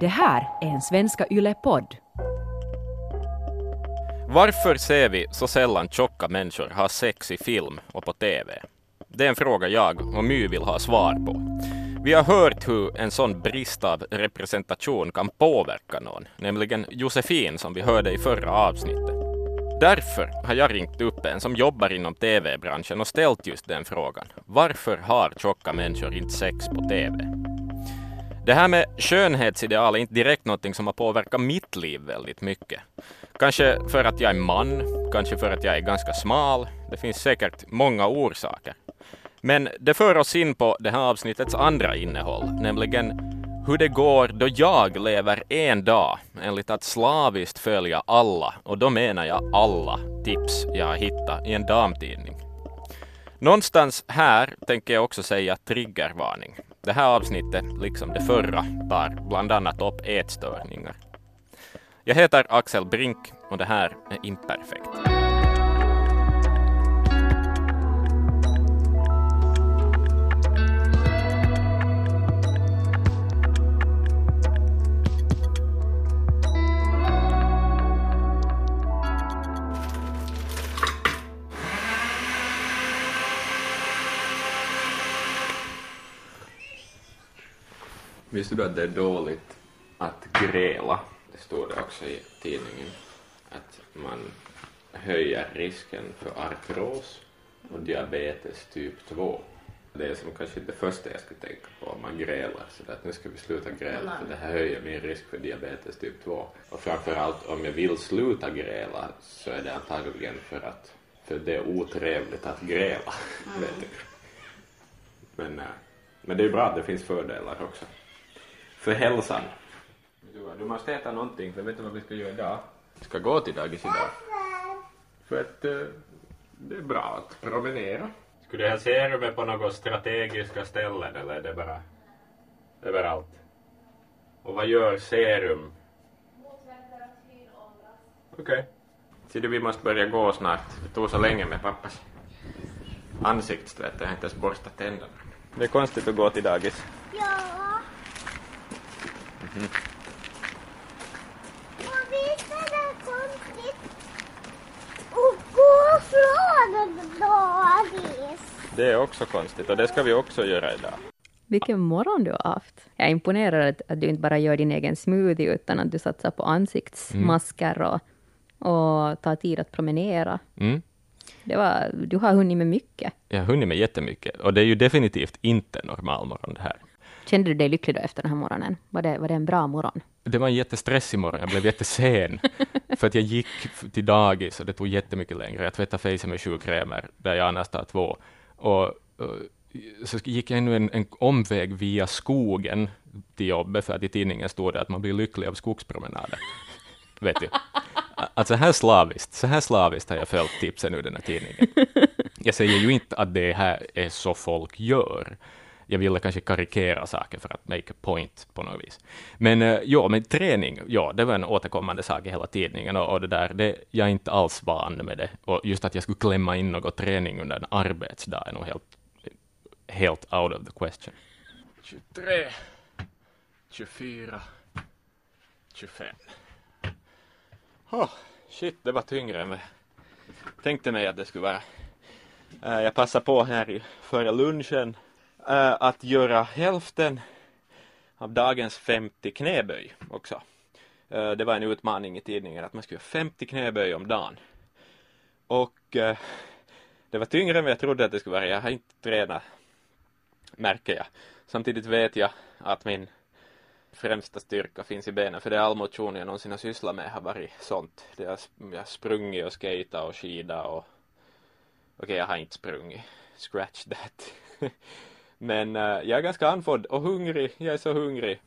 Det här är en Svenska Yle-podd. Varför ser vi så sällan tjocka människor ha sex i film och på TV? Det är en fråga jag och My vill ha svar på. Vi har hört hur en sån brist av representation kan påverka någon, nämligen Josefin som vi hörde i förra avsnittet. Därför har jag ringt upp en som jobbar inom TV-branschen och ställt just den frågan. Varför har tjocka människor inte sex på TV? Det här med skönhetsideal är inte direkt någonting som har påverkat mitt liv väldigt mycket. Kanske för att jag är man, kanske för att jag är ganska smal. Det finns säkert många orsaker. Men det för oss in på det här avsnittets andra innehåll, nämligen hur det går då jag lever en dag enligt att slaviskt följa alla, och då menar jag alla, tips jag har hittat i en damtidning. Någonstans här tänker jag också säga triggervarning. Det här avsnittet, liksom det förra, tar bland annat upp ätstörningar. Jag heter Axel Brink och det här är Imperfekt. Visste du att det är dåligt att gräla? Det står det också i tidningen. Att man höjer risken för artros och diabetes typ 2. Det är som kanske det första jag skulle tänka på om man grälar. Så att nu ska vi sluta gräla för det här höjer min risk för diabetes typ 2. Och framförallt om jag vill sluta gräla så är det antagligen för att för det är otrevligt att gräla. Vet du. Men, äh, men det är bra att det finns fördelar också för hälsan. Du måste äta någonting, för vet du vad vi ska göra idag? Vi ska gå till dagis idag. För att uh, det är bra att promenera. Skulle det här serumet på några strategiska ställen eller är det bara överallt? Och vad gör serum? Okej. Okay. Ser du, vi måste börja gå snart. Det tog så länge med pappas ansiktstvätt. Jag har inte ens borstat tänderna. Det är konstigt att gå till dagis. Mm. Och visst är det konstigt att gå från dagis? Det är också konstigt och det ska vi också göra idag. Vilken morgon du har haft. Jag är imponerad att, att du inte bara gör din egen smoothie, utan att du satsar på ansiktsmasker och, och tar tid att promenera. Mm. Det var, du har hunnit med mycket. Jag har hunnit med jättemycket och det är ju definitivt inte normal morgon det här. Kände du dig lycklig då efter den här morgonen? Var det, var det en bra morgon? Det var en jättestressig morgon. Jag blev jättesen. för att jag gick till dagis och det tog jättemycket längre. Jag tvättade fejset med sju krämer, där jag annars tar två. Och, och så gick jag ännu en, en omväg via skogen till jobbet, för att i tidningen stod det att man blir lycklig av skogspromenader. Vet du? Alltså här slaviskt, så här slaviskt har jag följt tipsen ur den här tidningen. Jag säger ju inte att det här är så folk gör, jag ville kanske karikera saker för att make a point på något vis. Men uh, ja, men träning, ja, det var en återkommande sak i hela tidningen och, och det där, det, jag är inte alls van med det. Och just att jag skulle klämma in något träning under en arbetsdag är nog helt, helt out of the question. 23, 24, 25. Oh, shit, det var tyngre än vad jag tänkte mig att det skulle vara. Eh, jag passar på här före lunchen uh, att göra hälften av dagens 50 knäböj också. Eh, det var en utmaning i tidningen att man skulle göra 50 knäböj om dagen. Och eh, det var tyngre än vad jag trodde att det skulle vara. Jag har inte tränat, märker jag. Samtidigt vet jag att min främsta styrka finns i benen, för det är all motion jag någonsin har sysslat med har varit sånt. Det är, jag har sprungit och skejtat och skida och okej, okay, jag har inte sprungit. Scratch that. Men uh, jag är ganska andfådd och hungrig. Jag är så hungrig.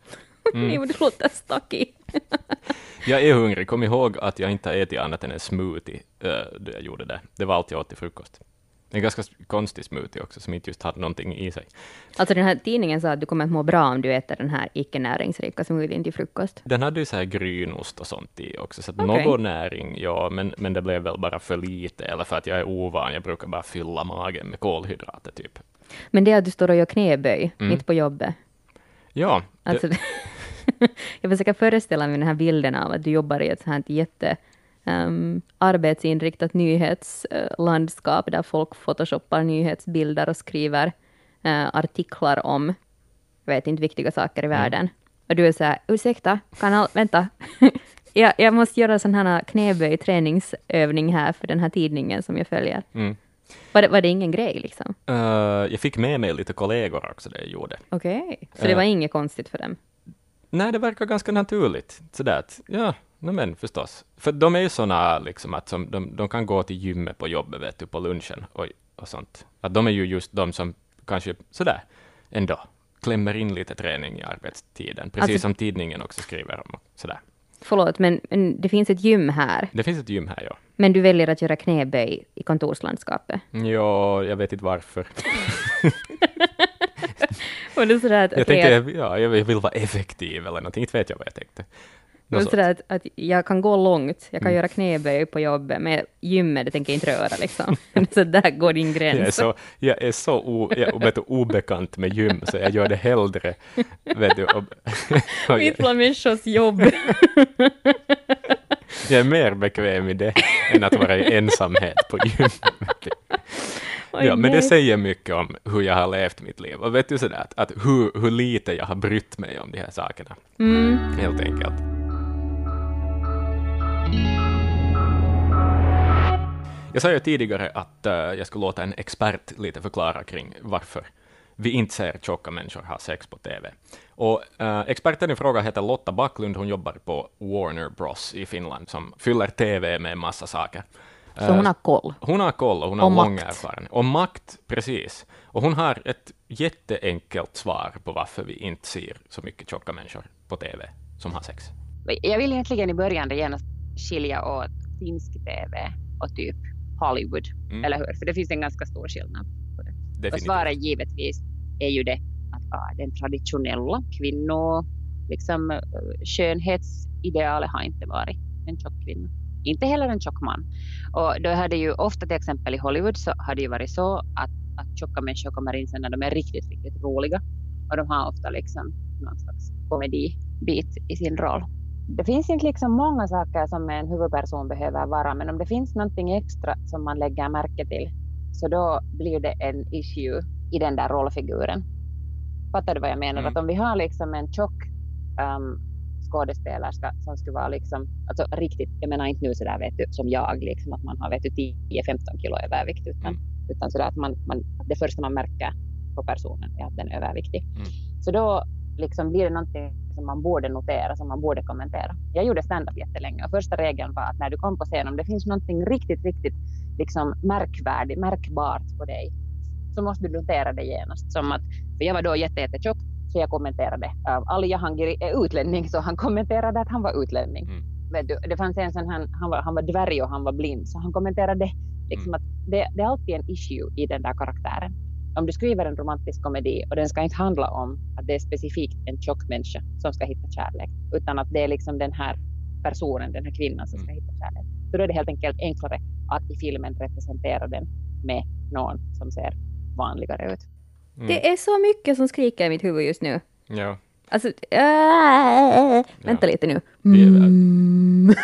Mm. jo, du låter stocky. jag är hungrig. Kom ihåg att jag inte har ätit annat än en smoothie uh, då jag gjorde det. Det var allt jag åt till frukost. En ganska konstig smoothie också, som inte just hade någonting i sig. Alltså den här tidningen sa att du kommer att må bra om du äter den här icke-näringsrika smoothien till frukost. Den hade ju så här grynost och sånt i också, så att okay. någon näring, ja, men, men det blev väl bara för lite, eller för att jag är ovan, jag brukar bara fylla magen med kolhydrater typ. Men det är att du står och gör knäböj mm. mitt på jobbet. Ja. Alltså, jag försöker föreställa mig den här bilden av att du jobbar i ett sånt här jätte um, arbetsinriktat nyhetslandskap där folk photoshoppar nyhetsbilder och skriver uh, artiklar om, jag vet inte, viktiga saker i Mm. världen. Och du är så här, ursäkta, kan all, vänta, jag, jag måste göra sån här knäböj träningsövning här för den här tidningen som jag följer. Mm. Var det, var det ingen grej liksom? Eh, jag fick med mig lite kollegor också det jag gjorde. Okej, så det Eh. var inget konstigt för dem? Nej, det verkar ganska naturligt. Sådär att, ja, no, men förstås. För de är ju såna liksom att som, de, de kan gå till gymmet på jobbet, vet du, på lunchen och, och sånt. Att de är ju just de som kanske sådär ändå klämmer in lite träning i arbetstiden, precis Alltså- som tidningen också skriver om. Sådär. Förlåt, men, men det finns ett gym här, Det finns ett gym här, ja. men du väljer att göra knäböj i kontorslandskapet. Ja, jag vet inte varför. Och är sådär att, Jag tänkte, ja, jag vill vara effektiv eller någonting, inte vet jag vad jag tänkte. Men sådär att, att jag kan gå långt, jag kan Mm. göra knäböj på jobbet, men gymmet det tänker jag inte röra liksom. så där går din gräns. Jag är så, jag är så o, jag, vet du, obekant med gym, så jag gör det hellre. Vet du, och, och jag, Mitt människors jobb. jag är mer bekväm i det än att vara i ensamhet på gym. Oj, Ja, men det säger mycket om hur jag har levt mitt liv. Och vet du sådär, att, att hur, hur lite jag har brytt mig om de här sakerna, Mm. helt enkelt. Jag sa ju tidigare att eh, jag skulle låta en expert lite förklara kring varför vi inte ser tjocka människor ha sex på TV. Och eh, experten i fråga heter Lotta Backlund, hon jobbar på Warner Bros i Finland, som fyller TV med en massa saker. Så hon har koll. Hon har koll och hon har Och lång makt. erfarenhet. Och makt, precis. Och hon har ett jätteenkelt svar på varför vi inte ser så mycket tjocka människor på TV som har sex. Jag vill egentligen i början genast skilja åt finsk TV och typ Hollywood, Mm. eller hur? För det finns en ganska stor skillnad. Och Definitivt. svaret givetvis är ju det att ah, den traditionella kvinno, liksom, eh, skönhetsidealet har inte varit en tjock kvinna. Inte heller en tjock man. Och då hade ju ofta till exempel i Hollywood så har det ju varit så att, att tjocka människor kommer in sen när de är riktigt, riktigt roliga. Och de har ofta liksom någon slags komedibit i sin roll. Det finns inte liksom många saker som en huvudperson behöver vara, men om det finns någonting extra som man lägger märke till, så då blir det en issue i den där rollfiguren. Fattar du vad jag menar? Mm. Att om vi har liksom en tjock um, skådespelerska som skulle vara liksom, alltså riktigt, jag menar inte nu sådär vet du, som jag, liksom att man har vet du 10-15 kilo övervikt, utan, utan sådär att man, man, det första man märker på personen är att den är överviktig. Mm. Så då liksom blir det någonting som man borde notera, som man borde kommentera. Jag gjorde stand-up jättelänge och första regeln var att när du kom på scen, om det finns någonting riktigt, riktigt liksom märkvärdigt, märkbart på dig, så måste du notera det genast. Som att, för jag var då jätte, jättetjock, så jag kommenterade. Ali Jahangiri är utlänning, så han kommenterade att han var utlänning. Mm. Du, det fanns en sån, han, han, var, han var dvärg och han var blind, så han kommenterade liksom att det, det är alltid en issue i den där karaktären. Om du skriver en romantisk komedi och den ska inte handla om att det är specifikt en tjock människa som ska hitta kärlek, utan att det är liksom den här personen, den här kvinnan som ska hitta kärlek. Så då är det helt enkelt enklare att i filmen representera den med någon som ser vanligare ut. Mm. Det är så mycket som skriker i mitt huvud just nu. Ja. Alltså, äh, vänta lite nu. Mm.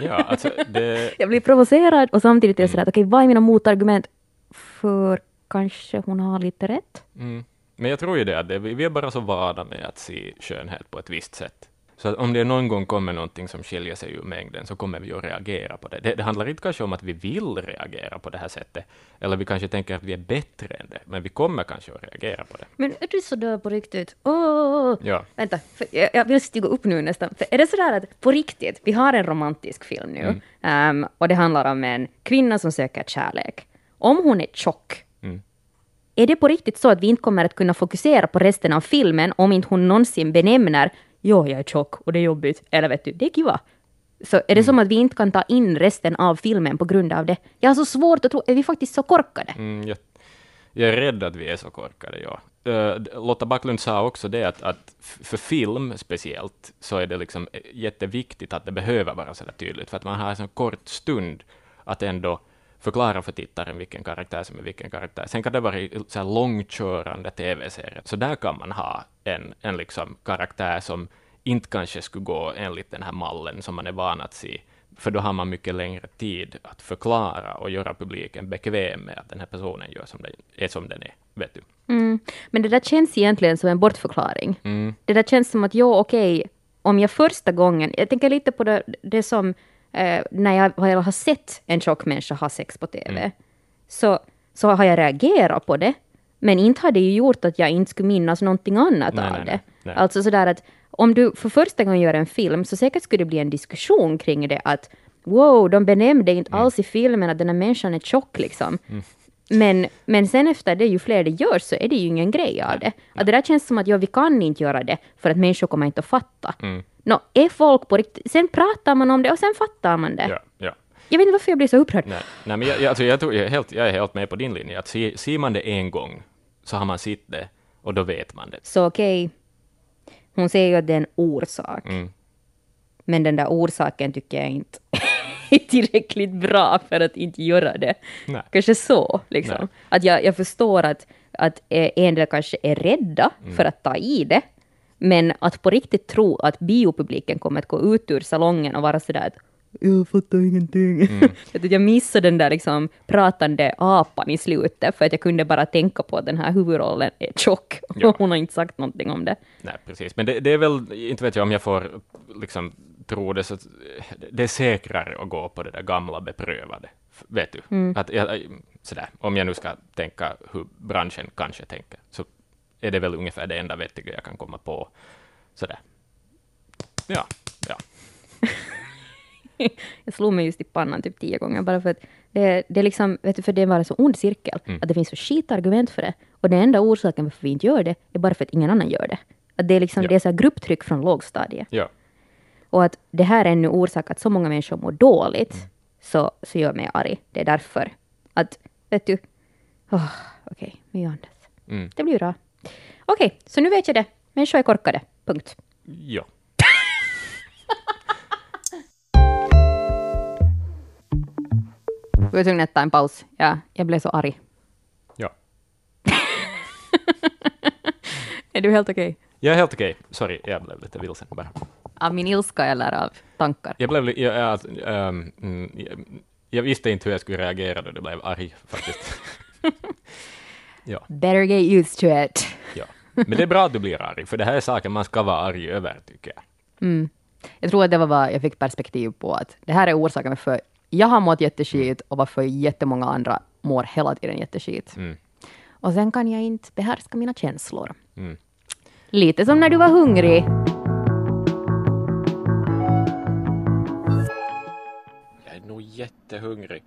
ja, alltså det... Jag blir provocerad och samtidigt är jag sådär att okej, vad är mina motargument? För kanske hon har lite rätt? Mm. Men jag tror ju det att det, vi är bara så vana med att se skönhet på ett visst sätt. Så att om det någon gång kommer någonting som skiljer sig ur mängden så kommer vi att reagera på det. det. Det handlar inte kanske om att vi vill reagera på det här sättet, eller vi kanske tänker att vi är bättre än det, men vi kommer kanske att reagera på det. Men är du sådär på riktigt? Åh! Ja. Vänta, för jag, jag vill stiga upp nu nästan. För är det sådär att på riktigt, vi har en romantisk film nu, ehm, och det handlar om en kvinna som söker kärlek. Om hon är tjock, Mm. Är det på riktigt så att vi inte kommer att kunna fokusera på resten av filmen om inte hon någonsin benämner ”Jo, jag är tjock och det är jobbigt”, eller vet du, ”Det är kiva”. Så är det som att vi inte kan ta in resten av filmen på grund av det. Jag har så svårt att tro, är vi faktiskt så korkade? Mm, jag, jag är rädd att vi är så korkade, ja. Eh, Lotta Backlund sa också det att, att för film speciellt så är det liksom eh, jätteviktigt att det behöver vara så där tydligt, för att man har en så kort stund att ändå förklara för tittaren vilken karaktär som är vilken karaktär. Sen kan det vara så här långkörande tv-serier, så där kan man ha en, en liksom karaktär som inte kanske skulle gå enligt den här mallen som man är van att se, för då har man mycket längre tid att förklara och göra publiken bekväm med att den här personen gör som den, är som den är. Vet du? Mm. Men det där känns egentligen som en bortförklaring. Mm. Det där känns som att, jo okej, om jag första gången, jag tänker lite på det, det som eh, när jag, har sett en tjock människa ha sex på TV, Mm. så, så har jag reagerat på det, men inte har det ju gjort att jag inte skulle minnas någonting annat Nej, av nej, det. nej. Alltså sådär att om du för första gången gör en film, så säkert skulle det bli en diskussion kring det, att wow, de benämnde inte Mm. alls i filmen att den här människan är tjock liksom. Men, men sen efter det, ju fler det görs, så är det ju ingen grej av det. Att det där känns som att ja, vi kan inte göra det, för att människor kommer inte att fatta. Mm. Nå, är folk på riktigt... Sen pratar man om det och sen fattar man det. Ja, ja. Jag vet inte varför jag blir så upprörd. Nej, nej men jag, jag, alltså jag, tror, jag, är helt, jag är helt med på din linje, att se, ser man det en gång, så har man sett det, och då vet man det. Så okej, hon säger ju att det är en orsak. Mm. Men den där orsaken tycker jag inte är tillräckligt bra för att inte göra det. Nej. Kanske så, liksom. Nej. Att jag, jag förstår att, att eh, en del kanske är rädda Mm. för att ta i det, men att på riktigt tro att biopubliken kommer att gå ut ur salongen och vara sådär att jag fattar ingenting. Mm. Jag missade den där liksom pratande apan i slutet, för att jag kunde bara tänka på att den här huvudrollen är tjock, Ja. och hon har inte sagt någonting om det. Nej, precis. Men det, det är väl, inte vet jag om jag får liksom tro det, så att, det är säkrare att gå på det där gamla beprövade. Vet du? Att, jag, sådär, om jag nu ska tänka hur branschen kanske tänker, så är det väl ungefär det enda vettiga jag kan komma på. Sådär. Ja, ja. Jag slog mig just i pannan typ tio gånger, bara för att det, det är liksom, vet du, för det är bara en så ond cirkel, att det finns så skitargument för det. Och den enda orsaken varför vi inte gör det, är bara för att ingen annan gör det. Att det är liksom, Ja. det är så grupptryck från lågstadiet. ja. Och att det här är ännu orsak att så många människor mår dåligt, så, så gör mig arg. Det är därför. Att, vet du, oh, okej, vi andas. Mm. Det blir bra. Okej, så nu vet jag det. Människor är korkade. Punkt. ja. Jag var tvungen att ta en paus. Ja, jag blev så arg. ja. Är du helt okej? Jag är helt okej. Sorry, jag blev lite vilsen bara. Av min ilska eller av tankar? Jag blev jag, jag, ehm, mm, jag, jag visste inte hur jag skulle reagera då det blev arg faktiskt. ja, Better get used to it. ja. Men det är bra att du blir arg, för det här är saker man ska vara arg över, tycker jag. Jag tror att det var vad jag fick perspektiv på, att det här är orsaken varför jag har mått jätteskit och varför jättemånga andra mår hela tiden jätteskit. Mm. Och sen kan jag inte behärska mina känslor. Mm. Lite som när du var hungrig. Jättehungrig.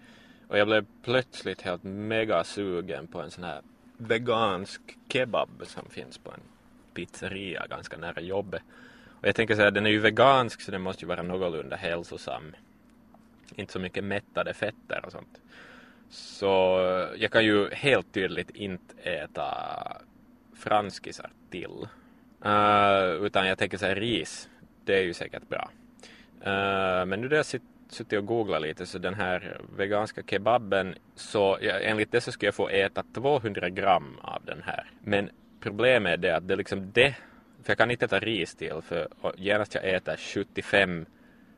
Och jag blev plötsligt helt mega sugen på en sån här vegansk kebab som finns på en pizzeria ganska nära jobbet. Och jag tänker så här, den är ju vegansk så den måste ju vara någorlunda hälsosam. Inte så mycket mättade fetter och sånt. Så eh, jag kan ju helt tydligt inte äta franskisar till. Uh, utan jag tänker så här, ris, det är ju säkert bra. Uh, men nu när jag sitter suttit och googlat lite så den här veganska kebaben så ja, enligt det så skulle jag få äta 200 gram av den här. Men problemet är det att det är liksom det, för jag kan inte äta ris till för genast jag äter 75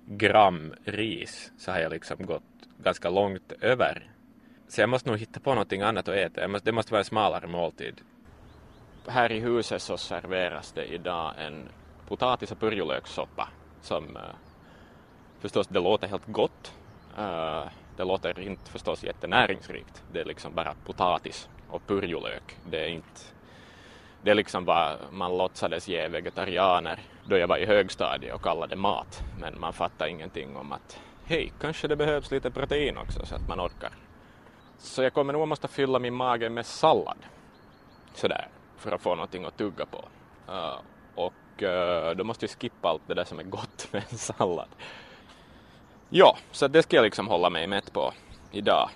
gram ris så har jag liksom gått ganska långt över. Så jag måste nog hitta på någonting annat att äta. Jag måste, det måste vara en smalare måltid. Här i huset så serveras det idag en potatis och purjolökssoppa som eh, förstås det låter helt gott. Eh, det låter inte förstås jättenäringsrikt. Det är liksom bara potatis och purjolök. Det är inte det är liksom vad man låtsades ge vegetarianer då jag var i högstadiet och kallade mat. Men man fattar ingenting om att hej, kanske det behövs lite protein också så att man orkar. Så jag kommer nog måste fylla min mage med sallad. Sådär, för att få någonting att tugga på. Uh, och uh, då måste jag skippa allt det där som är gott med en sallad. Ja, så det ska jag liksom hålla mig mätt på idag.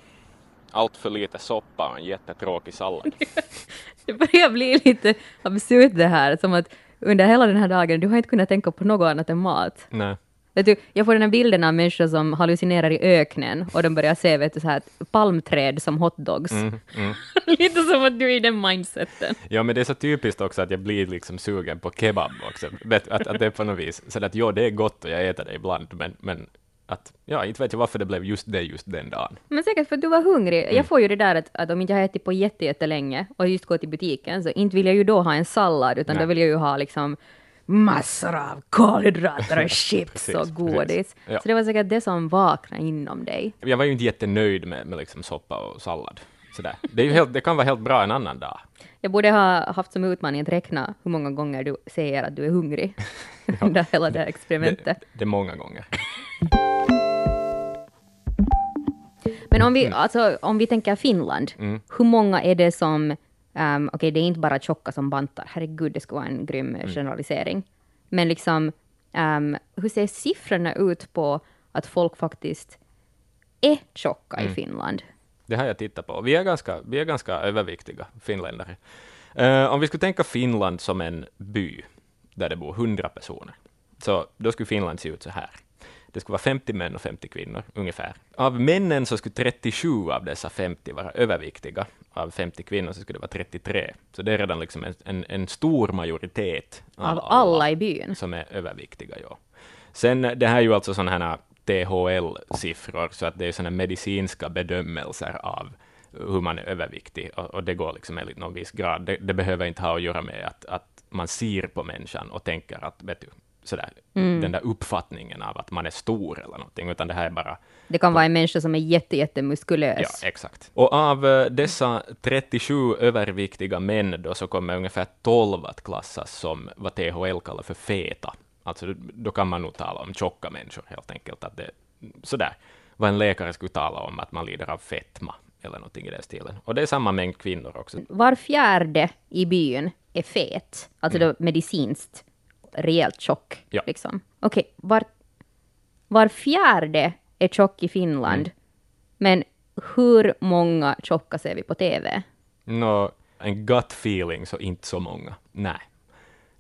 Allt för lite soppa och en jättetråkig sallad. Det börjar bli lite absurt det här, som att under hela den här dagen, du har inte kunnat tänka på något annat än mat. Nej. Vet du, jag får den här bilden av människor som hallucinerar i öknen och de börjar se vet du, så här, palmträd som hotdogs. Mm, mm. Lite som att du är i den mindseten. Ja, men det är så typiskt också att jag blir liksom sugen på kebab också. Att, att det är på något vis så att ja, det är gott och jag äter det ibland, men, men att, ja, inte vet jag varför det blev just det just den dagen. Men säkert för att du var hungrig. Jag får ju det där att, att om inte jag har ätit på jätte, jättelänge och just gått till butiken, så inte vill jag ju då ha en sallad, utan Nej. då vill jag ju ha liksom massor av kolhydrater och chips Precis, och godis. Ja. Så det var säkert det som vaknade inom dig. Jag var ju inte jättenöjd med, med liksom soppa och sallad. Sådär. Det, är ju helt, det kan vara helt bra en annan dag. Jag borde ha haft som utmaning att räkna hur många gånger du säger att du är hungrig under hela det här experimentet. Det, det är många gånger. Men om vi, alltså, om vi tänker Finland, Mm. hur många är det som... Um, Okej, det är inte bara tjocka som bantar. Herregud, det skulle vara en grym Mm. generalisering. Men liksom, um, hur ser siffrorna ut på att folk faktiskt är tjocka Mm. i Finland? Det har jag tittat på. Vi är ganska, vi är ganska överviktiga finländare. Eh, om vi skulle tänka Finland som en by där det bor 100 personer, så då skulle Finland se ut så här. Det skulle vara 50 män och 50 kvinnor, ungefär. Av männen så skulle 37 av dessa 50 vara överviktiga. Av 50 kvinnor så skulle det vara 33. Så det är redan liksom en, en, en stor majoritet Av alla i byn? som är överviktiga. Ja. Sen, det här är ju alltså sådana här THL-siffror, så att det är sådana medicinska bedömelser av hur man är överviktig, och, och det går liksom enligt någon viss grad. Det, det behöver inte ha att göra med att, att man ser på människan och tänker att, vet du, sådär, den där uppfattningen av att man är stor eller någonting, utan det här är bara Det kan vara en människa som är jätte, jättemuskulös. Ja, exakt. Och av eh, dessa 37 överviktiga män då så kommer ungefär 12 att klassas som vad THL kallar för feta. Alltså då- kan man nog tala om tjocka människor helt enkelt. Att det, sådär, vad en läkare skulle tala om att man lider av fetma eller någonting i den stilen. Och det är samma mängd kvinnor också. Var fjärde i byn är fet, alltså då medicinskt rejält tjock. Mm. Ja. Liksom. Okej, var, var fjärde är tjock i Finland, Mm. men hur många tjocka ser vi på TV? Nå, en gut feeling så inte så många. Nej,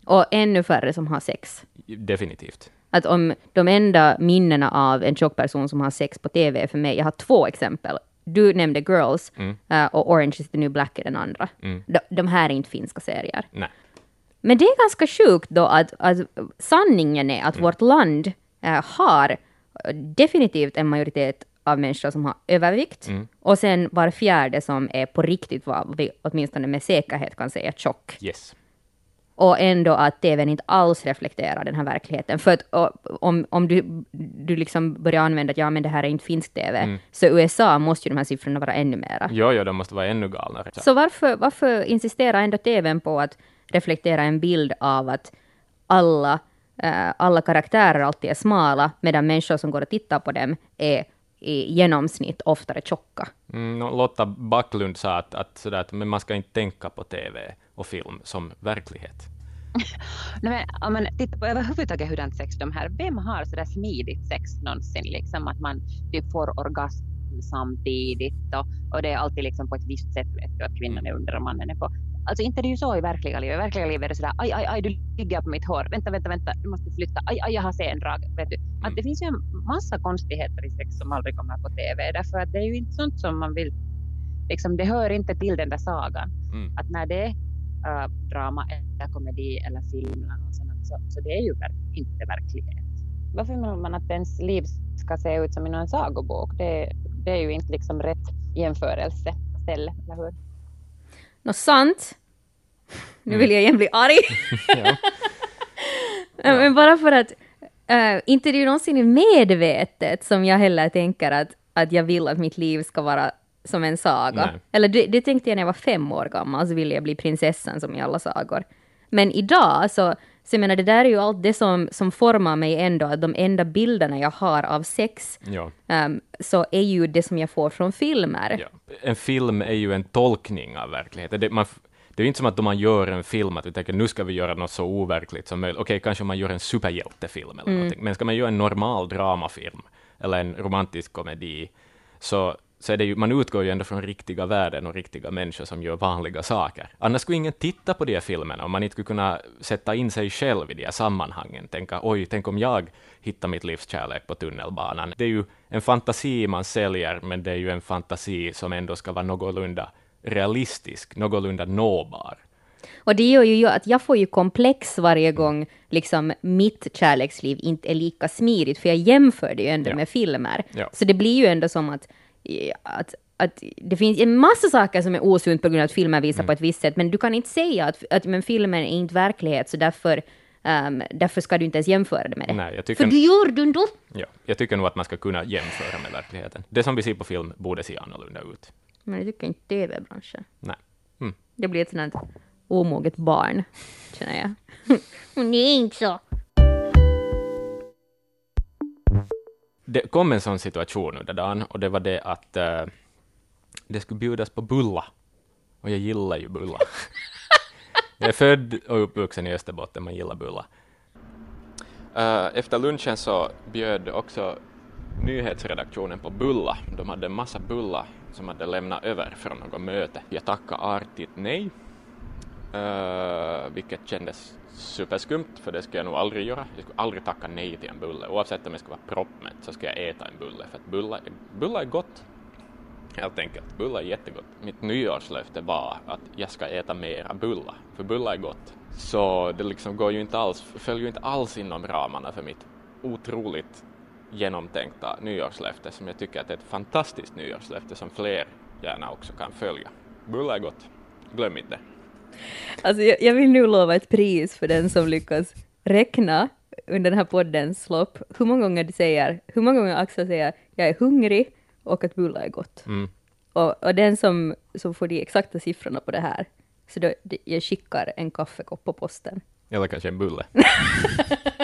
Och ännu färre som har sex. definitivt. Att om de enda minnena av en tjock person som har sex på TV är för mig, jag har två exempel. Du nämnde Girls Mm. eh, och Orange is the new black är den andra. De, de här är inte finska serier. Nej. Men det är ganska sjukt då att, att sanningen är att vårt land eh, har eh, definitivt en majoritet av människor som har övervikt och sen var fjärde som är på riktigt vad vi åtminstone med säkerhet kan säga tjock. Yes. Och ändå att TVn inte alls reflekterar den här verkligheten. För att och, om, om du, du liksom börjar använda att ja men det här är inte finsk TV, så USA måste ju de här siffrorna vara ännu mera. Jo, jo, de måste vara ännu galnare. Så varför, varför insisterar ändå TVn på att reflektera en bild av att alla, eh, alla karaktärer alltid är smala, medan människor som går och tittar på dem är i genomsnitt oftare tjocka? Mm, Lotta Backlund sa att, att, sådär, att men man ska inte tänka på TV och film som verklighet. Nej, men, om man tittar på överhuvudtaget hurdant sex de här, vem har sådär smidigt sex någonsin? Liksom att man typ får orgasm samtidigt och, och det är alltid liksom på ett visst sätt, vet du, att kvinnan är under och mannen är på. Alltså inte är det ju så i verkliga livet. I verkliga livet är det sådär, aj, aj, aj, du ligger på mitt hår, vänta, vänta, vänta, du måste flytta, aj, aj, jag har sendrag, vet du. Att det finns ju en massa konstigheter i sex som aldrig kommer på TV, därför att det är ju inte sånt som man vill, liksom det hör inte till den där sagan. Mm. Att när det är äh, drama eller komedi eller film eller något sånt, så, så det är ju inte verklighet. Varför vill man att ens liv ska se ut som i någon sagobok? Det, det är ju inte liksom rätt jämförelseställe, eller hur? Nå sant. Nu vill jag igen bli arg. Ja. Men bara för att uh, inte det är ju någonsin medvetet som jag heller tänker att, att jag vill att mitt liv ska vara som en saga. Nej. Eller det, det tänkte jag när jag var fem år gammal, så ville jag bli prinsessan som i alla sagor. Men idag så, så jag menar det där är ju allt det som, som formar mig ändå, att de enda bilderna jag har av sex, Ja. ehm, så är ju det som jag får från filmer. Ja. En film är ju en tolkning av verkligheten. Det, man, det är inte som att om man gör en film att vi tänker nu ska vi göra något så overkligt som möjligt. Okej, kanske man gör en superhjältefilm eller någonting, men ska man göra en normal dramafilm eller en romantisk komedi, så, så är det ju, man utgår ju ändå från riktiga värden och riktiga människor som gör vanliga saker. Annars skulle ingen titta på de här filmerna om man inte skulle kunna sätta in sig själv i de här sammanhangen. Tänka, oj, tänk om jag hittar mitt livs kärlek på tunnelbanan. Det är ju en fantasi man säljer, men det är ju en fantasi som ändå ska vara någorlunda realistisk, någorlunda nåbar. Och det gör ju att jag får ju komplex varje gång liksom mitt kärleksliv inte är lika smidigt, för jag jämför det ju ändå Ja. med filmer. Ja. Så det blir ju ändå som att, att, att det finns en massa saker som är osunt på grund av att filmer visar Mm. på ett visst sätt, men du kan inte säga att, att men filmen är inte verklighet, så därför, ehm, därför ska du inte ens jämföra det med det. Nej, jag tycker, För det gör du ändå! ja, jag tycker nog att man ska kunna jämföra med verkligheten. Det som vi ser på film borde se annorlunda ut. Men jag tycker inte TV-branschen. Nej. Mm. Det blir ett sånt här omoget barn, känner jag. Men det är inte så. Det kom en sån situation under dagen, och det var det att eh, det skulle bjudas på bulla. Och jag gillar ju bulla. jag är född och uppvuxen i Österbotten, man gillar bulla. Eh, efter lunchen så bjöd också nyhetsredaktionen på bulla. De hade en massa bulla som hade lämnat över från något möte. Jag tackade artigt nej, eh, vilket kändes superskumt, för det skulle jag nog aldrig göra. Jag skulle aldrig tacka nej till en bulle. Oavsett om jag skulle vara proppmätt så ska jag äta en bulle, för att bulla, är gott. Helt enkelt. Bulla är jättegott. Mitt nyårslöfte var att jag ska äta mera bulla, för bulla är gott. Så det liksom går ju inte alls, följer ju inte alls inom ramarna för mitt otroligt genomtänkta nyårslöfte som jag tycker att är ett fantastiskt nyårslöfte som fler gärna också kan följa. Bulla är gott. Glöm inte. det. Alltså jag, jag vill nu lova ett pris för den som lyckas räkna under den här poddens lopp hur många gånger du säger, hur många gånger Axel säger jag är hungrig och att bulla är gott. Mm. Och, och den som, som får de exakta siffrorna på det här, så då, jag skickar en kaffekopp på posten. Eller kanske en bulle.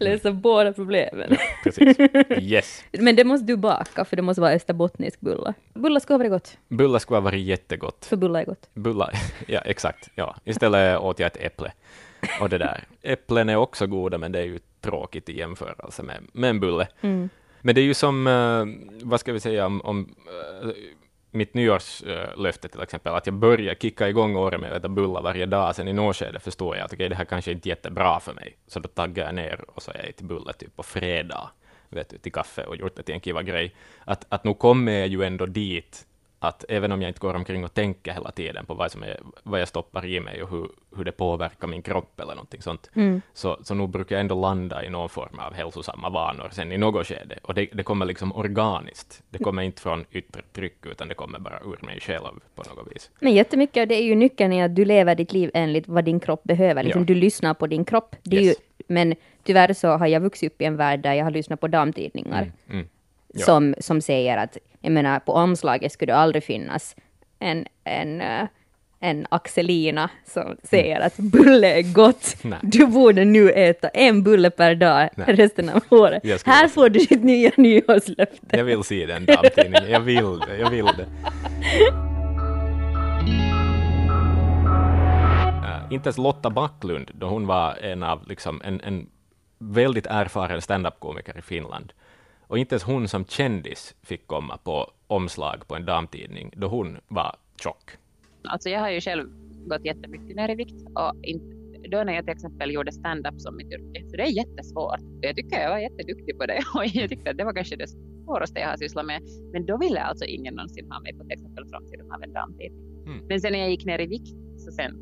Lösa båda problemen. Precis. Yes. Men det måste du baka, för det måste vara österbottnisk bulla. Bulla ska vara gott, Bulla skulle ha varit jättegott. för bulla är gott. Bulla, ja exakt. Ja. Istället åt jag ett äpple. Och det där. Äpplen är också goda, men det är ju tråkigt i jämförelse med, med en bulle. Mm. Men det är ju som, eh, vad ska vi säga om, om eh, mitt nyårslöfte till exempel, att jag börjar kicka igång året med att äta bullar varje dag, sen i något skede förstår jag att okay, det här kanske inte är jättebra för mig, så då taggar jag ner och så är jag ätit bullar typ på fredag, vet du, till kaffe och gjort det till en kiva grej. Att, att nu kommer jag ju ändå dit, att även om jag inte går omkring och tänker hela tiden på vad, som är, vad jag stoppar i mig och hur, hur det påverkar min kropp eller någonting sånt, Mm. så, så nu brukar jag ändå landa i någon form av hälsosamma vanor sen i något skede. Och det, det kommer liksom organiskt. Det kommer inte från yttre tryck, utan det kommer bara ur mig själv på något vis. Men jättemycket av det är ju nyckeln i att du lever ditt liv enligt vad din kropp behöver. Liksom Ja. Du lyssnar på din kropp. Det Yes. ju, men tyvärr så har jag vuxit upp i en värld där jag har lyssnat på damtidningar Mm. Ja. som, som säger att, jag menar, på omslaget skulle det aldrig finnas en, en, eh, en Axelina som säger att bulle är gott. Nej. Du borde nu äta en bulle per dag Nej. resten av året. Här får du ditt nya nyårslöfte. Jag vill se den damtidningen. Jag vill det. Jag vill det. Eh, inte ens Lotta Backlund, då hon var en av liksom, en, en väldigt erfaren standup-komiker i Finland. Och inte ens hon som kändis fick komma på omslag på en damtidning, då hon var tjock. Alltså jag har ju själv gått jättemycket ner i vikt och inte, då när jag till exempel gjorde stand-up som mitt yrke, så det är jättesvårt. Jag tycker jag var jätteduktig på det och jag tyckte att det var kanske det svåraste jag har sysslat med. Men då ville alltså ingen någonsin ha mig på till exempel framsidan av en damtidning. Mm. Men sen när jag gick ner i vikt så sen,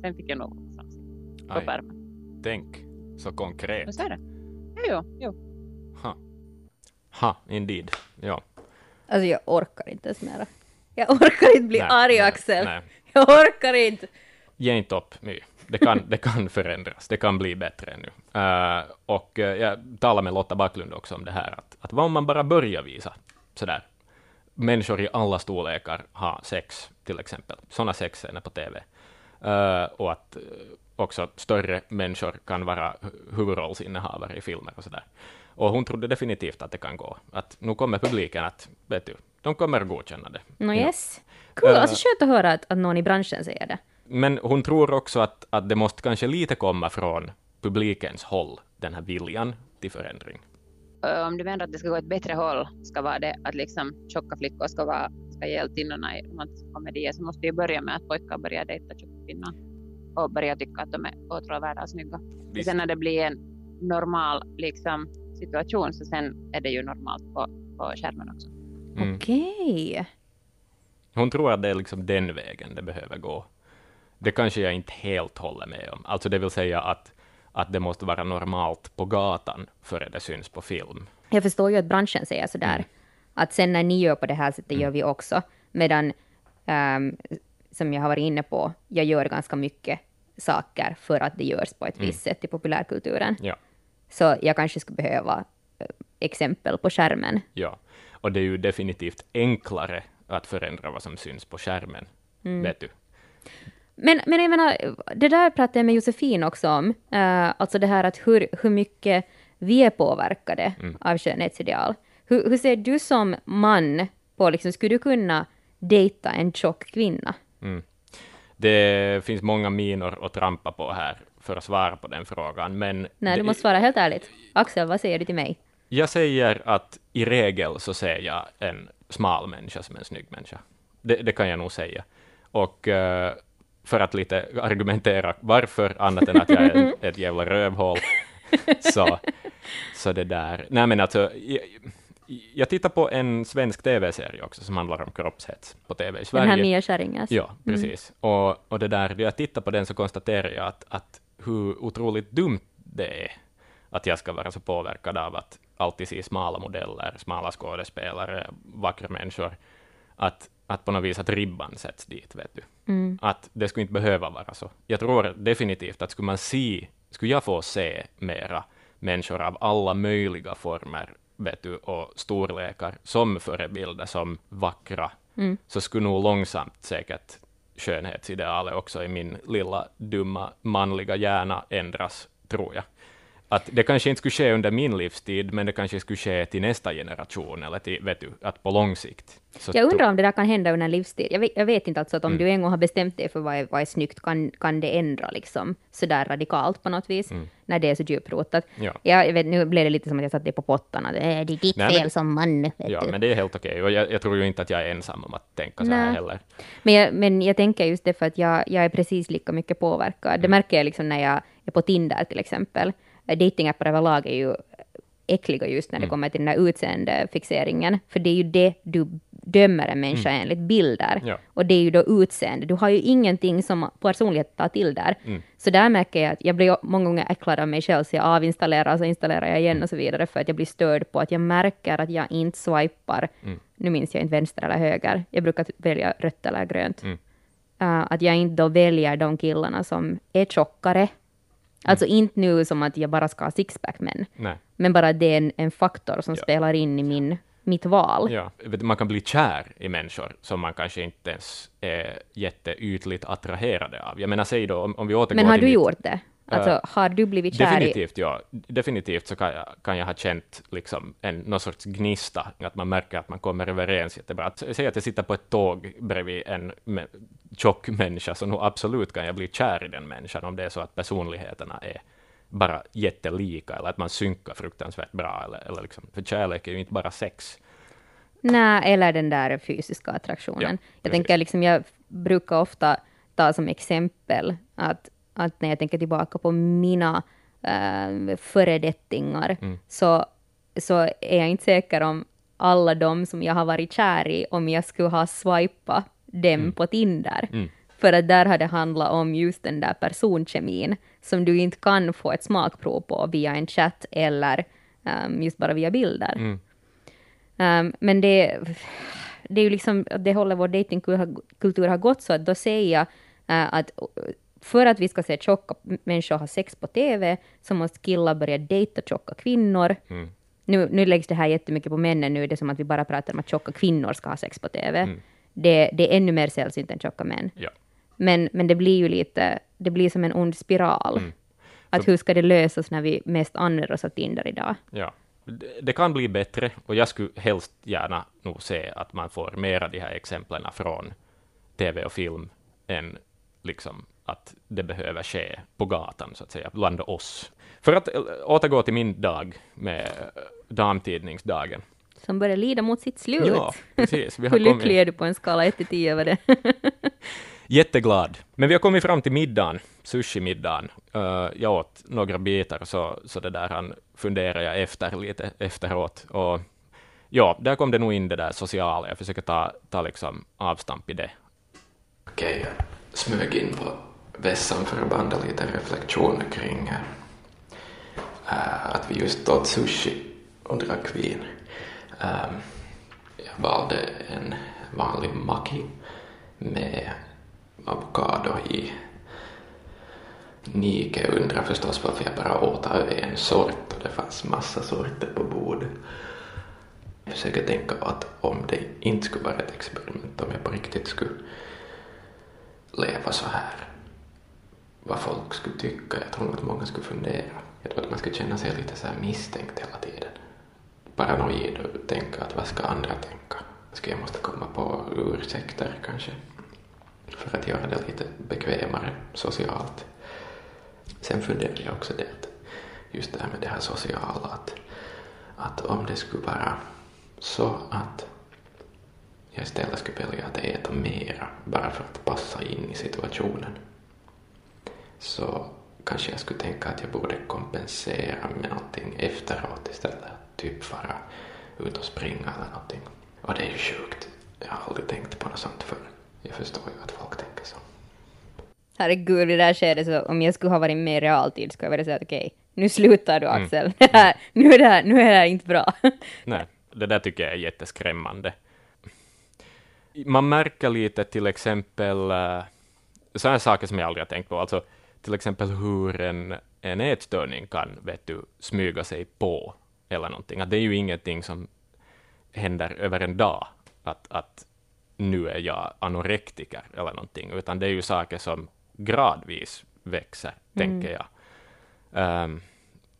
sen fick jag nog framsidan på pärmen. tänk, så konkret. Så är det. Jo, jo, jo. Ha. ha, indeed. Ja. Alltså jag orkar inte ens mera. Jag orkar inte bli Nej, arg nej, Axel. nej. Jag orkar inte. ge inte upp My. Det kan, det kan förändras, det kan bli bättre nu. Eh, och eh, jag talade med Lotta Backlund också om det här, att, att vad om man bara börjar visa sådär, människor i alla storlekar har sex, till exempel, sådana sexscener på TV. Eh, och att också större människor kan vara hu- huvudrollsinnehavare i filmer och sådär. Och hon trodde definitivt att det kan gå. Att nu kommer publiken att, vet du, de kommer att godkänna det. No Ja. yes. Cool, Eh. alltså skönt att höra att, att någon i branschen säger det. Men hon tror också att, att det måste kanske lite komma från publikens håll, den här viljan till förändring. Ö, Om du menar att det ska gå ett bättre håll, ska vara det att liksom tjocka flickor ska, vara, ska hjältinnorna i romantiska komedier, så måste ju börja med att pojkar börjar dejta tjocka kvinnor och börja tycka att de är åtråvärda och snygga. Och Visst. sen när det blir en normal liksom, situation, så sen är det ju normalt på, på skärmen också. Mm. Okej. Hon tror att det är liksom den vägen det behöver gå. Det kanske jag inte helt håller med om. Alltså det vill säga att, att det måste vara normalt på gatan före det syns på film. Jag förstår ju att branschen säger sådär, Mm. att sen när ni gör på det här sättet gör vi också, medan, ehm, som jag har varit inne på, jag gör ganska mycket saker för att det görs på ett Mm. visst sätt i populärkulturen. Ja, Så jag kanske skulle behöva eh, exempel på skärmen. ja. Och det är ju definitivt enklare att förändra vad som syns på skärmen. Mm. Vet du? Men, men jag menar, det där pratade jag med Josefin också om, uh, alltså det här att hur, hur mycket vi är påverkade Mm. av skönhetsideal. Hur, hur ser du som man på, liksom, skulle du kunna dejta en tjock kvinna? Det finns många minor att trampa på här för att svara på den frågan, men Nej, du måste svara helt ärligt. Axel, vad säger du till mig? jag säger att i regel så ser jag en smal människa som en snygg människa. Det, det kan jag nog säga. Och eh, för att lite argumentera varför, annat än att jag är en- ett jävla rövhål, så, så det där. Nej men alltså, jag, jag tittar på en svensk tv-serie också som handlar om kroppshets på tv i Den Sverige. här Mia Skäringas? Ja, precis. Och, och det där, när jag tittar på den så konstaterar jag att, att hur otroligt dumt det är att jag ska vara så påverkad av att alltid se smala modeller, smala skådespelare, vackra människor. Att, att på något vis att ribban sätts dit, vet du. Att det skulle inte behöva vara så. Jag tror definitivt att skulle man se, skulle jag få se mera människor av alla möjliga former, vet du, och storlekar som förebilder, som vackra, så skulle nog långsamt säkert skönhetsidealet också i min lilla dumma manliga hjärna ändras, tror jag. Att det kanske inte skulle ske under min livstid, men det kanske skulle ske till nästa generation, eller till, vet du, att på lång sikt. Så Jag undrar om det där kan hända under en livstid. Jag vet, jag vet inte alltså att om Mm. du en gång har bestämt dig för vad är, vad är snyggt, kan, kan det ändra liksom sådär radikalt på något vis, när det är så djuprotat. Mm. Ja. Ja, jag vet, nu blev det lite som att jag satte det på "Äh, det är ditt Nej, fel men- som man. Vet Ja, du. men det är helt okej, och jag, jag tror ju inte att jag är ensam om att tänka så här Nej. heller. Men jag, men jag tänker just det för att jag, jag är precis lika mycket påverkad. Det märker jag liksom när jag är på Tinder till exempel. Datingappar överlag är ju äckliga just när det kommer till den här utseendefixeringen. För det är ju det du dömer en människa enligt bilder. Ja. Och det är ju då utseende. Du har ju ingenting som personlighet tar till där. Så där märker jag att jag blir många gånger äcklad av mig själv, så jag avinstallerar och så installerar jag igen och så vidare, för att jag blir störd på att jag märker att jag inte swipar. Nu minns jag inte vänster eller höger. Jag brukar välja rött eller grönt. Uh, att jag inte då väljer de killarna som är tjockare. Alltså inte nu som att jag bara ska ha sixpack men, Nej. men bara det är en, en faktor som Ja. spelar in i min, mitt val. Ja, man kan bli kär i människor som man kanske inte ens är jätteytligt attraherade av. Jag menar, säg då, om, om vi återgår Men har till du mitt- gjort det? Alltså Äh, har du blivit kär i... Definitivt, ja. Definitivt så kan jag, kan jag ha känt liksom en, någon sorts gnista, att man märker att man kommer överens jättebra. Att, säg att jag sitter på ett tåg bredvid en med, tjock människa, så nog absolut kan jag bli kär i den människan, om det är så att personligheterna är bara jättelika, eller att man synkar fruktansvärt bra, eller, eller liksom, för kärlek är ju inte bara sex. Nej, eller den där fysiska attraktionen. Ja, jag tänker liksom, jag brukar ofta ta som exempel att, att när jag tänker tillbaka på mina äh, föredettingar, Mm. så, så är jag inte säker om alla de som jag har varit kär i, om jag skulle ha swipat dem Mm. på Tinder. För att där har det handlat om just den där personkemin som du inte kan få ett smakprov på via en chatt eller um, just bara via bilder. Mm. Um, men det, det är ju liksom, det håller vår datingkultur har gått så att då säger jag uh, att för att vi ska se tjocka människor ha sex på TV så måste killar börja dejta tjocka kvinnor. Mm. Nu, nu läggs det här jättemycket på männen, nu är det som att vi bara pratar om att tjocka kvinnor ska ha sex på TV. Mm. Det, det är ännu mer sällsynt än tjocka män. Ja. Men, men det blir ju lite, det blir som en ond spiral. Mm. Att hur ska det lösas när vi mest använder oss av Tinder idag? Ja, det, det kan bli bättre och jag skulle helst gärna nog se att man får mera de här exemplen från tv och film än liksom att det behöver ske på gatan, så att säga, bland oss. För att äh, återgå till min dag med äh, damtidningsdagen. Som börjar lida mot sitt slut. Ja, precis. Vi har Hur lycklig kommit är du på en skala 1 till 10 över det? jätteglad. Men vi har kommit fram till middagen, sushi-middagen. Uh, jag åt några bitar, så, så det där han funderar jag efter lite efteråt. Och ja, där kom det nog in det där sociala. Jag försöker ta, ta liksom avstamp i det. Okej, jag smög in på vässan för att lite reflektioner kring uh, att vi just åt sushi och drack vin. Uh, jag valde en vanlig maki med avokado i. Nike undrar förstås varför jag bara åt av en sort och det fanns massa sorter på bordet. Jag försöker tänka att om det inte skulle vara ett experiment, om jag på riktigt skulle leva så här, vad folk skulle tycka. Jag tror att många skulle fundera. Jag tror att man skulle känna sig lite så här misstänkt hela tiden. Paranoid och tänka att vad ska andra tänka? Ska jag måste komma på ursäkter kanske? för att göra det lite bekvämare socialt. Sen funderar jag också det just det här med det här sociala att, att om det skulle vara så att jag istället skulle välja att äta mera bara för att passa in i situationen så kanske jag skulle tänka att jag borde kompensera med någonting efteråt istället. Typ fara ut och springa eller någonting. Och det är ju sjukt. Jag har aldrig tänkt på något sånt förr. Jag förstår ju att folk tänker så. Herregud, i det här skedet så om jag skulle ha varit med i realtid skulle jag vilja säga att okej, nu slutar du Axel. Mm. Här, nu, är det här, nu är det här inte bra. Nej, det där tycker jag är jätteskrämmande. Man märker lite till exempel uh, sådana saker som jag aldrig har tänkt på, alltså till exempel hur en, en ätstörning kan vet du, smyga sig på eller någonting. Att det är ju ingenting som händer över en dag. Att, att nu är jag anorektiker eller någonting, utan det är ju saker som gradvis växer, mm. tänker jag. Um,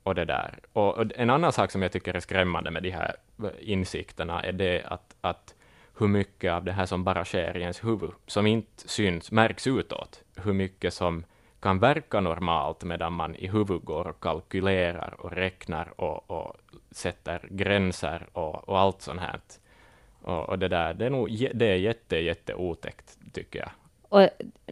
och det där. Och, och, en annan sak som jag tycker är skrämmande med de här insikterna är det att, att hur mycket av det här som bara sker i ens huvud, som inte syns, märks utåt, hur mycket som kan verka normalt medan man i huvudet går och kalkylerar och räknar och, och sätter gränser och, och allt sånt här. Och, och, det där, det är nog det är jätte, jätte otäckt, tycker jag. Och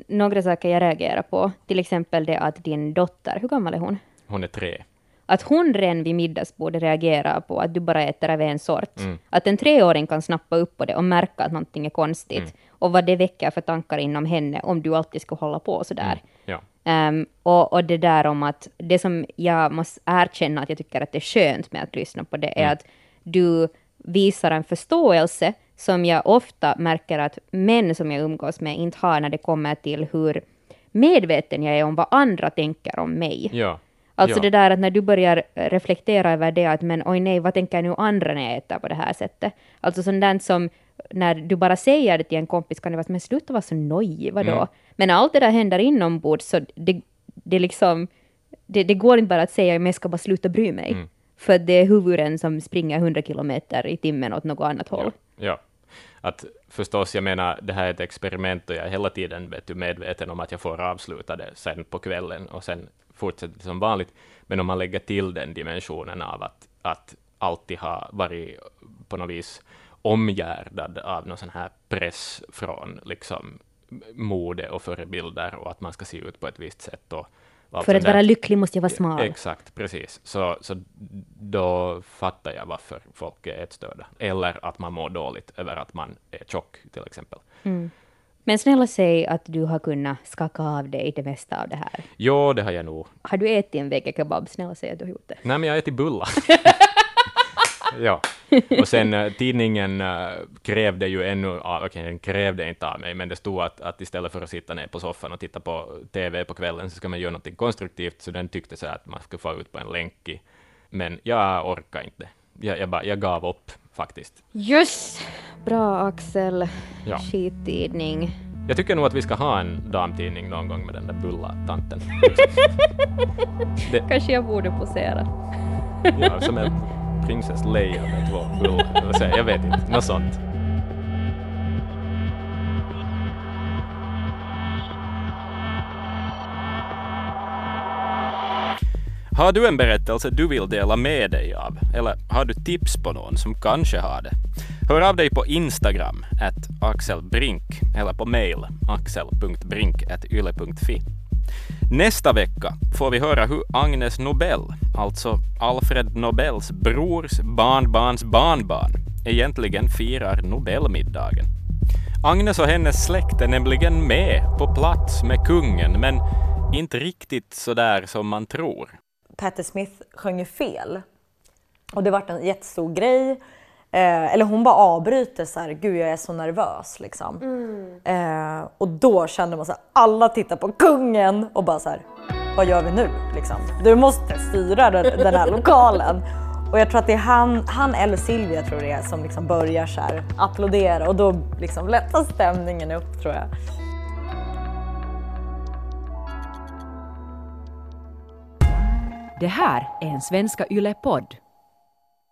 några saker jag reagerar på, till exempel det att din dotter, hur gammal är hon? Hon är tre. Att hon redan vid middagsbordet reagerar på att du bara äter av en sort. Mm. Att en treåring kan snappa upp på det och märka att någonting är konstigt. Mm. Och vad det väcker för tankar inom henne om du alltid skulle hålla på sådär. Mm. Ja. Um, och, och det där om att det som jag måste erkänna att jag tycker att det är skönt med att lyssna på det är mm. att du visar en förståelse som jag ofta märker att män som jag umgås med inte har när det kommer till hur medveten jag är om vad andra tänker om mig. Ja. Alltså ja. det där att när du börjar reflektera över det, att men oj nej, vad tänker nu andra när jag äter på det här sättet? Alltså sånt som när du bara säger det till en kompis kan det vara men sluta vara så nojig, vadå? Mm. Men när allt det där händer inombords så det, det liksom, det, det går inte bara att säga men jag ska bara sluta bry mig. Mm. För det är huvuden som springer 100 kilometer i timmen åt något annat håll. Ja, ja. Att förstås, jag menar, det här är ett experiment och jag är hela tiden vet du, medveten om att jag får avsluta det sen på kvällen och sen fortsätter som vanligt. Men om man lägger till den dimensionen av att, att alltid ha varit på något vis omgärdad av någon sån här press från liksom mode och förebilder och att man ska se ut på ett visst sätt och för att vara lycklig måste jag vara smal. Exakt, precis. Så, så då fattar jag varför folk är ätstörda. Eller att man mår dåligt över att man är tjock, till exempel. Mm. Men snälla säg att du har kunnat skaka av dig det mesta av det här. Jo, det har jag nog. Har du ätit en vecka kebab? Snälla säg att du har gjort det. Nej, men jag har ätit bullar. ja. Och sen uh, tidningen uh, krävde ju ännu, uh, okej, den krävde inte av mig, men det stod att, att istället för att sitta ner på soffan och titta på TV på kvällen så ska man göra något konstruktivt, så den tyckte så att man skulle få ut på en länk. Men jag orkar inte. Jag, jag, bara, jag gav upp faktiskt. Just! Bra Axel. Ja. Skittidning. Jag tycker nog att vi ska ha en damtidning någon gång med den där bulla-tanten. det... Kanske jag borde posera. ja, som en Princess Leia med två bull. Jag vet inte, något sånt. Har du en berättelse du vill dela med dig av? Eller har du tips på någon som kanske har det? Hör av dig på Instagram, axelbrink, eller på mail, axel.brink.yle.fi. Nästa vecka får vi höra hur Agnes Nobel, alltså Alfred Nobels brors barnbarns barnbarn, egentligen firar Nobelmiddagen. Agnes och hennes släkt är nämligen med på plats med kungen, men inte riktigt så där som man tror. Patti Smith sjöng ju fel. Och det vart en jättestor grej. Eh, eller hon bara avbryter så här, gud jag är så nervös liksom. Eh, och då kände man så här, alla tittar på kungen och bara så här, vad gör vi nu liksom? Du måste styra den, den här lokalen. Och jag tror att det är han, han eller Silvia tror det är som liksom börjar så här applådera och då liksom lättar stämningen upp tror jag. Det här är en Svenska Yle-podd.